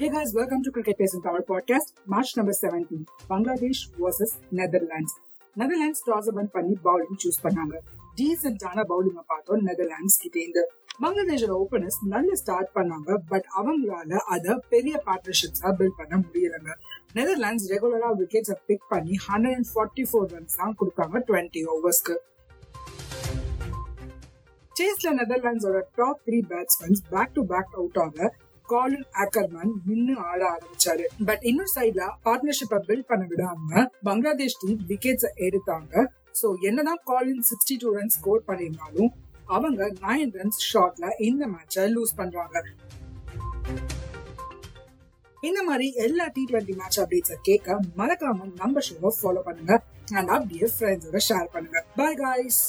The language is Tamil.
Hey guys, welcome to Cricket Pace in Power podcast, March number 17, Bangladesh versus Netherlands. Netherlands toss won பண்ணி பவுலிங் சூஸ் பண்ணாங்க. டீசென்டான பவுலிங்க பார்த்தோம் நெதர்லாண்ட்ஸ் கிட்டேந்து. பங்களாதேஷோட ஓபனர்ஸ் நல்ல ஸ்டார்ட் பண்ணாங்க பட் அவங்களால அத பெரிய பார்ட்னர்ஷிப்ஸா பில்ட் பண்ண முடியலங்க. நெதர்லாண்ட்ஸ் ரெகுலரா விக்கெட்ஸை பிக் பண்ணி hundred and forty four runs தான் கொடுத்தாங்க டுவெண்ட்டி ஓவர்ஸ்க்கு சேஸ்ல நெதர்லாண்ட்ஸோட top three batsmen back to back out ஆக காலின் ஆக்கர்மன் நின்னு ஆட ஆரம்பிச்சாரு. பட் இன்னொரு சைட்ல பார்ட்னர்ஷிப்பை பில்ட் பண்ண விடாம பங்களாதேஷ் டீம் விக்கெட்ஸ் எடுத்தாங்க. சோ என்னதான் Colin sixty two run score பண்ணியிருந்தாலும் அவங்க நைன் ரன்ஸ் ஷாட்ல இந்த மேட்சை லூஸ் பண்றாங்க. இந்த மாதிரி எல்லா டி டுவெண்ட்டி மேட்ச் அப்டேட்ஸை கேட்க மறக்காம நம்ம ஷோவை ஃபாலோ பண்ணுங்க. அண்ட் அப்படியே ஃப்ரெண்ட்ஸோட ஷேர் பண்ணுங்க. Bye guys